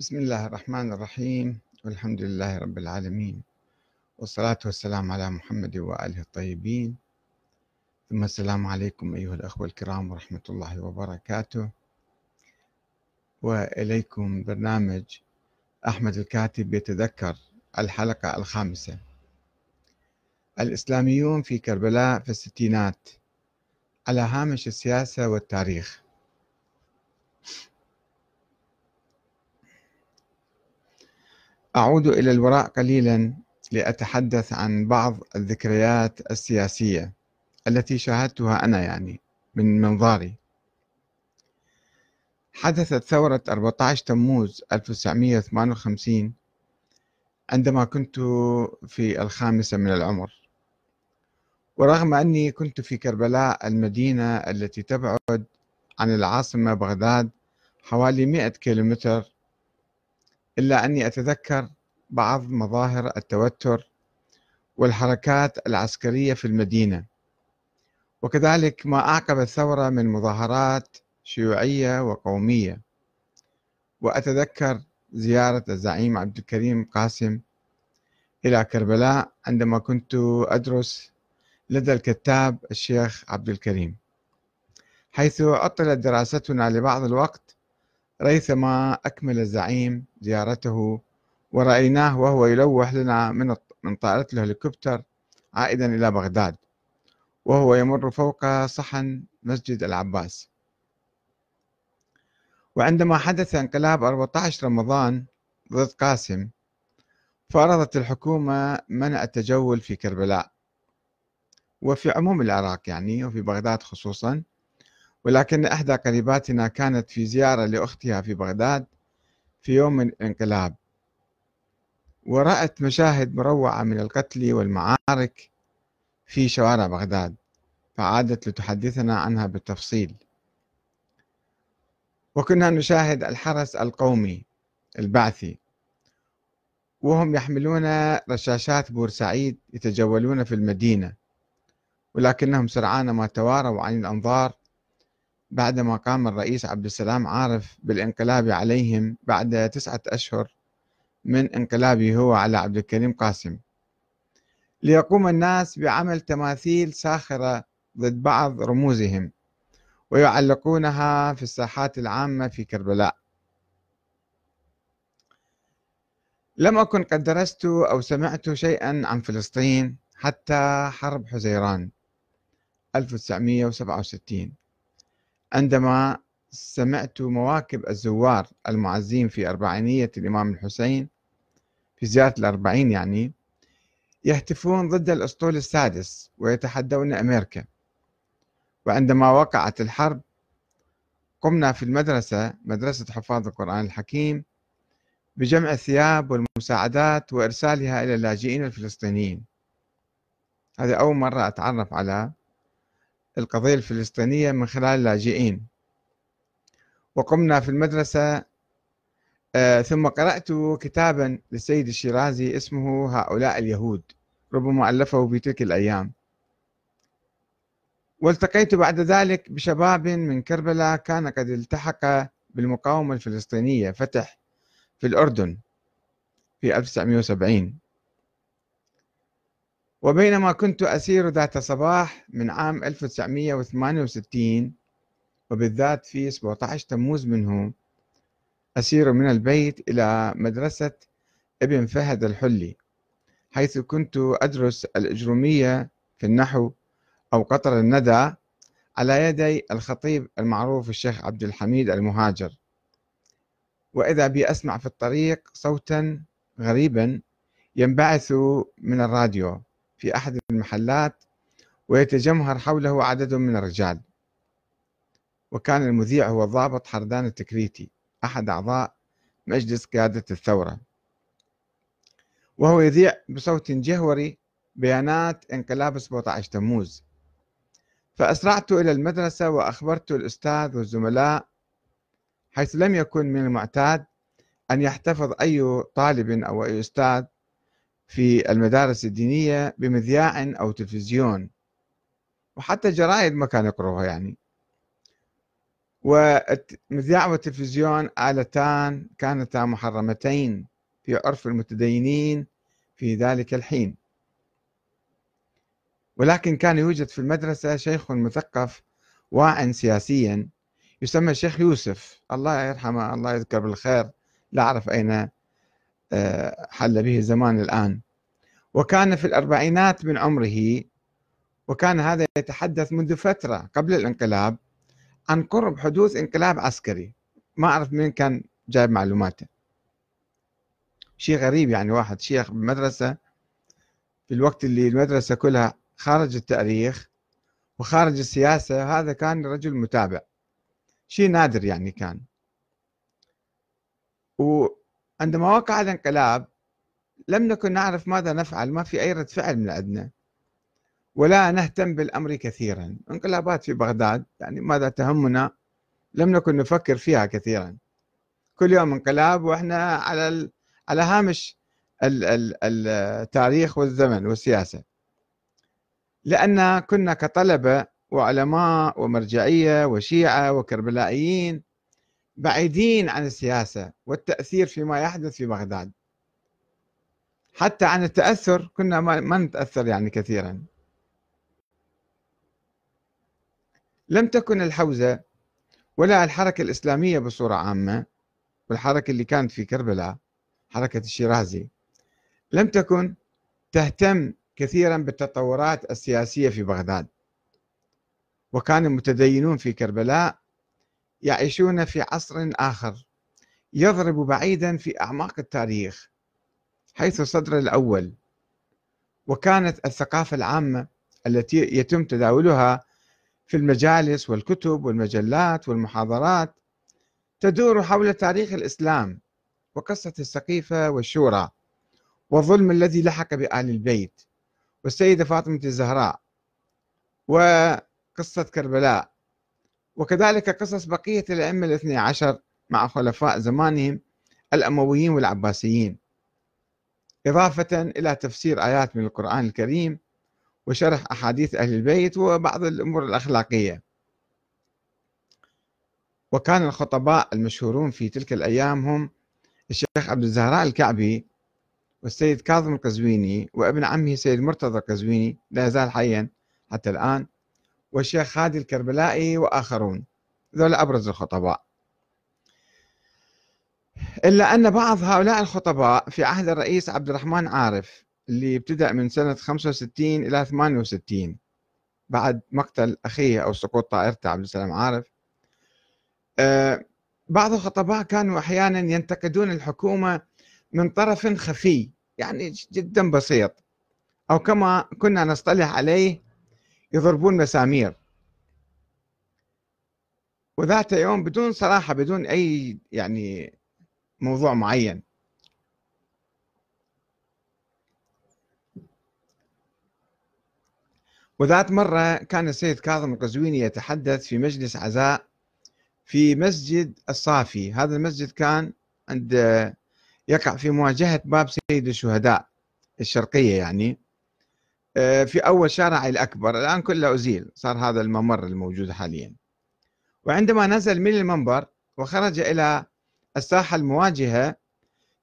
بسم الله الرحمن الرحيم والحمد لله رب العالمين والصلاة والسلام على محمد وآله الطيبين. ثم السلام عليكم أيها الأخوة الكرام ورحمة الله وبركاته. وإليكم برنامج أحمد الكاتب يتذكر الحلقة الخامسة. الإسلاميون في كربلاء في الستينات على هامش السياسة والتاريخ. أعود إلى الوراء قليلا لأتحدث عن بعض الذكريات السياسية التي شاهدتها أنا يعني من منظاري. حدثت ثورة 14 تموز 1958 عندما كنت في الخامسة من العمر. ورغم أني كنت في كربلاء المدينة التي تبعد عن العاصمة بغداد حوالي 100 كيلومتر إلا أني أتذكر بعض مظاهر التوتر والحركات العسكرية في المدينة. وكذلك ما أعقب الثورة من مظاهرات شيوعية وقومية. وأتذكر زيارة الزعيم عبد الكريم قاسم إلى كربلاء عندما كنت أدرس لدى الكتاب الشيخ عبد الكريم حيث عطلت دراستنا لبعض الوقت ريثما أكمل الزعيم زيارته ورأيناه وهو يلوح لنا من من طائرة الهليكوبتر عائدا إلى بغداد وهو يمر فوق صحن مسجد العباس. وعندما حدث انقلاب 14 رمضان ضد قاسم فرضت الحكومة منع التجول في كربلاء وفي عموم العراق يعني وفي بغداد خصوصا ولكن إحدى قريباتنا كانت في زيارة لأختها في بغداد في يوم الانقلاب ورأت مشاهد مروعة من القتل والمعارك في شوارع بغداد فعادت لتحدثنا عنها بالتفصيل. وكنا نشاهد الحرس القومي البعثي وهم يحملون رشاشات بورسعيد يتجولون في المدينة ولكنهم سرعان ما تواروا عن الأنظار بعدما قام الرئيس عبد السلام عارف بالانقلاب عليهم بعد تسعة أشهر من انقلابه هو على عبد الكريم قاسم. ليقوم الناس بعمل تماثيل ساخرة ضد بعض رموزهم ويعلقونها في الساحات العامة في كربلاء. لم أكن قد درست أو سمعت شيئا عن فلسطين حتى حرب حزيران 1967 عندما سمعت مواكب الزوار المعزين في أربعينية الإمام الحسين في زيارة الأربعين يعني يهتفون ضد الأسطول السادس ويتحدون أمريكا. وعندما وقعت الحرب قمنا في المدرسة مدرسة حفاظ القرآن الحكيم بجمع الثياب والمساعدات وإرسالها إلى اللاجئين الفلسطينيين. هذه أول مرة أتعرف على القضية الفلسطينية من خلال اللاجئين. وقمنا في المدرسة آه ثم قرأت كتابا للسيد الشيرازي اسمه هؤلاء اليهود ربما ألفه في تلك الأيام. والتقيت بعد ذلك بشباب من كربلاء كان قد التحق بالمقاومة الفلسطينية فتح في الأردن في 1970 وبينما كنت أسير ذات صباح من عام 1968 وبالذات في 17 تموز منه أسير من البيت إلى مدرسة ابن فهد الحلي حيث كنت أدرس الإجرومية في النحو أو قطر الندى على يدي الخطيب المعروف الشيخ عبد الحميد المهاجر. وإذا بي أسمع في الطريق صوتا غريبا ينبعث من الراديو. في أحد المحلات ويتجمهر حوله عدد من الرجال. وكان المذيع هو الضابط حردان التكريتي أحد أعضاء مجلس قيادة الثورة. وهو يذيع بصوت جهوري بيانات انقلاب 17 تموز. فأسرعت إلى المدرسة وأخبرت الأستاذ والزملاء حيث لم يكن من المعتاد أن يحتفظ أي طالب أو أي أستاذ في المدارس الدينية بمذياع أو تلفزيون. وحتى الجرائد ما كانوا يقروها يعني. والمذياع والتلفزيون آلتان كانتا محرمتين في عرف المتدينين في ذلك الحين. ولكن كان يوجد في المدرسة شيخ مثقف واع سياسيا يسمى الشيخ يوسف. الله يرحمه الله يذكر بالخير. لا أعرف أين حل به الزمان الآن. وكان في الأربعينات من عمره وكان هذا يتحدث منذ فترة قبل الانقلاب عن قرب حدوث انقلاب عسكري. ما أعرف من كان جايب معلوماته. شيء غريب يعني واحد شيخ بالمدرسة في الوقت اللي المدرسة كلها خارج التاريخ وخارج السياسة هذا كان رجل متابع. شيء نادر يعني كان. وعندما وقع الانقلاب لم نكن نعرف ماذا نفعل ما في أي رد فعل من عندنا. ولا نهتم بالأمر كثيرا. انقلابات في بغداد يعني ماذا تهمنا؟ لم نكن نفكر فيها كثيرا. كل يوم انقلاب وإحنا على على هامش التاريخ والزمن والسياسة. لأن كنا كطلبة وعلماء ومرجعية وشيعة وكربلائيين بعيدين عن السياسة والتأثير فيما يحدث في بغداد. حتى عن التأثر كنا ما نتأثر يعني كثيرا. لم تكن الحوزة ولا الحركة الإسلامية بصورة عامة والحركة اللي كانت في كربلاء حركة الشيرازي لم تكن تهتم كثيرا بالتطورات السياسية في بغداد. وكان المتدينون في كربلاء يعيشون في عصر آخر يضرب بعيدا في أعماق التاريخ حيث الصدر الأول. وكانت الثقافة العامة التي يتم تداولها في المجالس والكتب والمجلات والمحاضرات تدور حول تاريخ الإسلام وقصة السقيفة والشورى والظلم الذي لحق بآل البيت والسيدة فاطمة الزهراء وقصة كربلاء. وكذلك قصص بقية الأئمة الاثني عشر مع خلفاء زمانهم الأمويين والعباسيين إضافة إلى تفسير آيات من القرآن الكريم وشرح أحاديث أهل البيت وبعض الأمور الأخلاقية. وكان الخطباء المشهورون في تلك الأيام هم الشيخ عبد الزهراء الكعبي والسيد كاظم القزويني وابن عمه سيد مرتضى القزويني لا يزال حيا حتى الآن. والشيخ هادي الكربلائي وآخرون. ذولا أبرز الخطباء. إلا أن بعض هؤلاء الخطباء في عهد الرئيس عبد الرحمن عارف اللي ابتدأ من سنة 65 إلى 68 بعد مقتل أخيه أو سقوط طائرته عبد السلام عارف. آه، بعض الخطباء كانوا أحيانا ينتقدون الحكومة من طرف خفي يعني جدا بسيط أو كما كنا نصطلح عليه يضربون مسامير. وذات يوم بدون صراحة بدون أي يعني موضوع معين. وذات مرة كان السيد كاظم القزويني يتحدث في مجلس عزاء في مسجد الصافي. هذا المسجد كان عند يقع في مواجهة باب سيد الشهداء الشرقية يعني. في أول شارع الأكبر الآن كله أزيل صار هذا الممر الموجود حاليا. وعندما نزل من المنبر وخرج إلى الساحة المواجهة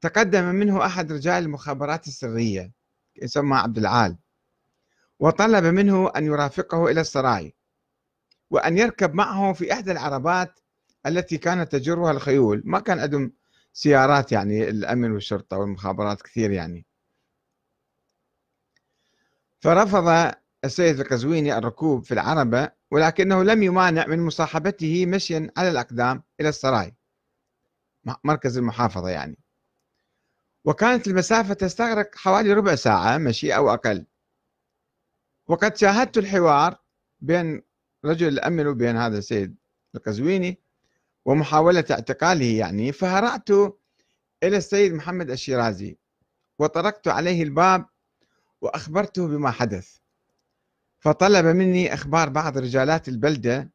تقدم منه أحد رجال المخابرات السرية يسمى عبد العال وطلب منه أن يرافقه إلى السراي وأن يركب معه في إحدى العربات التي كانت تجرها الخيول. ما كان عندهم سيارات يعني الأمن والشرطة والمخابرات كثير يعني. فرفض السيد القزويني الركوب في العربة ولكنه لم يمانع من مصاحبته مشيا على الأقدام إلى السراي. مركز المحافظة يعني. وكانت المسافة تستغرق حوالي ربع ساعة مشي أو أقل. وقد شاهدت الحوار بين رجل الأمن وبين هذا السيد القزويني ومحاولة اعتقاله يعني فهرعت إلى السيد محمد الشيرازي وطرقت عليه الباب وأخبرته بما حدث. فطلب مني إخبار بعض رجالات البلدة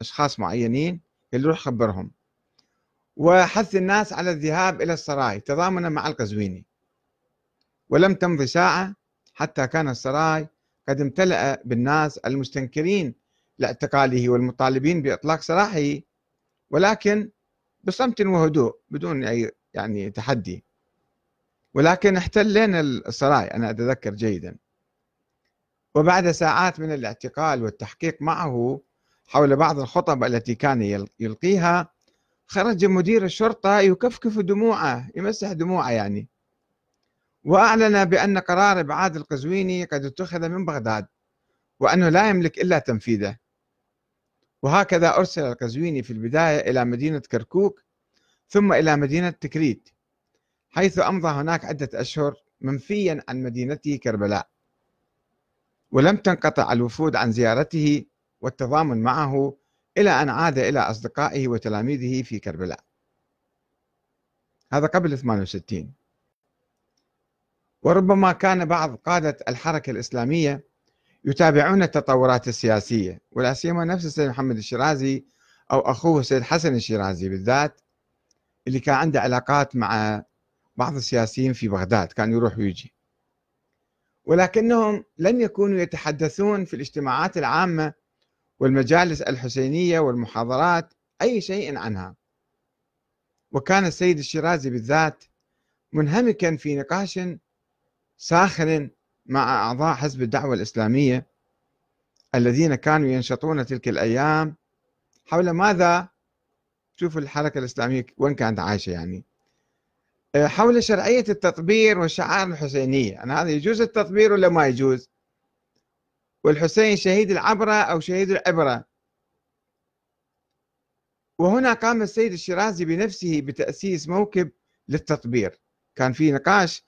أشخاص معينين قال روح خبرهم. وحث الناس على الذهاب إلى السراي تضامنا مع القزويني. ولم تمضي ساعة حتى كان السراي قد امتلأ بالناس المستنكرين لإعتقاله والمطالبين بإطلاق سراحه. ولكن بصمت وهدوء بدون أي يعني تحدي. ولكن احتلنا السراي أنا أتذكر جيدا. وبعد ساعات من الاعتقال والتحقيق معه حول بعض الخطب التي كان يلقيها خرج مدير الشرطة يكفكف دموعه يمسح دموعه يعني. وأعلن بأن قرار إبعاد القزويني قد اتخذ من بغداد وأنه لا يملك إلا تنفيذه. وهكذا أرسل القزويني في البداية إلى مدينة كركوك ثم إلى مدينة تكريت. حيث أمضى هناك عدة أشهر منفيا عن مدينته كربلاء ولم تنقطع الوفود عن زيارته والتضامن معه إلى أن عاد إلى أصدقائه وتلاميذه في كربلاء. هذا قبل 68 وربما كان بعض قادة الحركة الإسلامية يتابعون التطورات السياسية ولا سيما نفس السيد محمد الشيرازي أو أخوه السيد حسن الشيرازي بالذات اللي كان عنده علاقات مع بعض السياسيين في بغداد كان يروح ويجي. ولكنهم لم يكونوا يتحدثون في الاجتماعات العامة والمجالس الحسينية والمحاضرات أي شيء عنها. وكان السيد الشيرازي بالذات منهمكا في نقاش ساخن مع أعضاء حزب الدعوة الإسلامية الذين كانوا ينشطون تلك الأيام حول ماذا؟ شوفوا الحركة الإسلامية وين كانت عايشة يعني. حول شرعية التطبير والشعائر الحسينية. أنا هذا يجوز التطبير ولا ما يجوز؟ والحسين شهيد العبرة أو شهيد العبرة؟ وهنا قام السيد الشيرازي بنفسه بتأسيس موكب للتطبير. كان في نقاش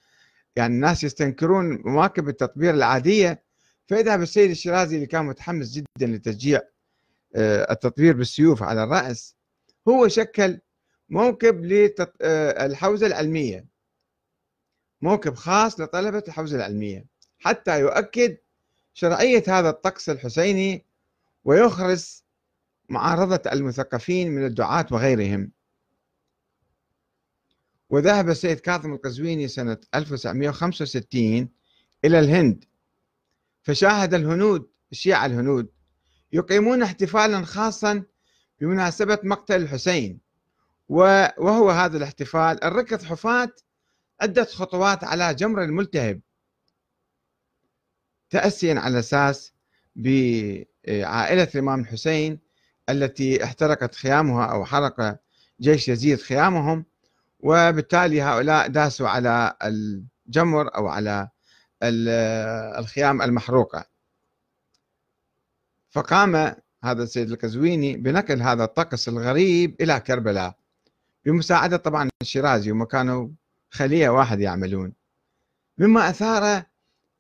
يعني الناس يستنكرون مواكب التطبير العادية. فيذهب السيد الشيرازي اللي كان متحمس جدا لتشجيع آه، التطبير بالسيوف على الرأس هو شكل موكب للحوزة العلمية. موكب خاص لطلبة الحوزة العلمية. حتى يؤكد شرعية هذا الطقس الحسيني ويخرس معارضة المثقفين من الدعاة وغيرهم. وذهب السيد كاظم القزويني سنة 1965 إلى الهند. فشاهد الهنود الشيعة الهنود يقيمون احتفالا خاصا بمناسبة مقتل الحسين. وهو هذا الاحتفال. الركض حفاة عدة خطوات على جمر الملتهب تأسيا على أساس بعائلة الإمام الحسين التي احترقت خيامها أو حرق جيش يزيد خيامهم وبالتالي هؤلاء داسوا على الجمر أو على الخيام المحروقة. فقام هذا السيد القزويني بنقل هذا الطقس الغريب إلى كربلاء. بمساعدة طبعا الشيرازي وما كانوا خلية واحد يعملون. مما أثار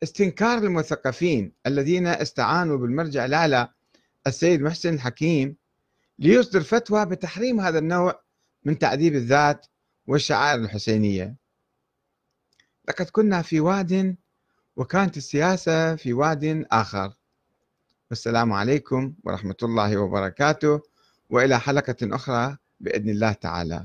استنكار المثقفين الذين استعانوا بالمرجع الأعلى السيد محسن الحكيم ليصدر فتوى بتحريم هذا النوع من تعذيب الذات والشعائر الحسينية. لقد كنا في واد وكانت السياسة في واد آخر. والسلام عليكم ورحمة الله وبركاته. وإلى حلقة أخرى بإذن الله تعالى.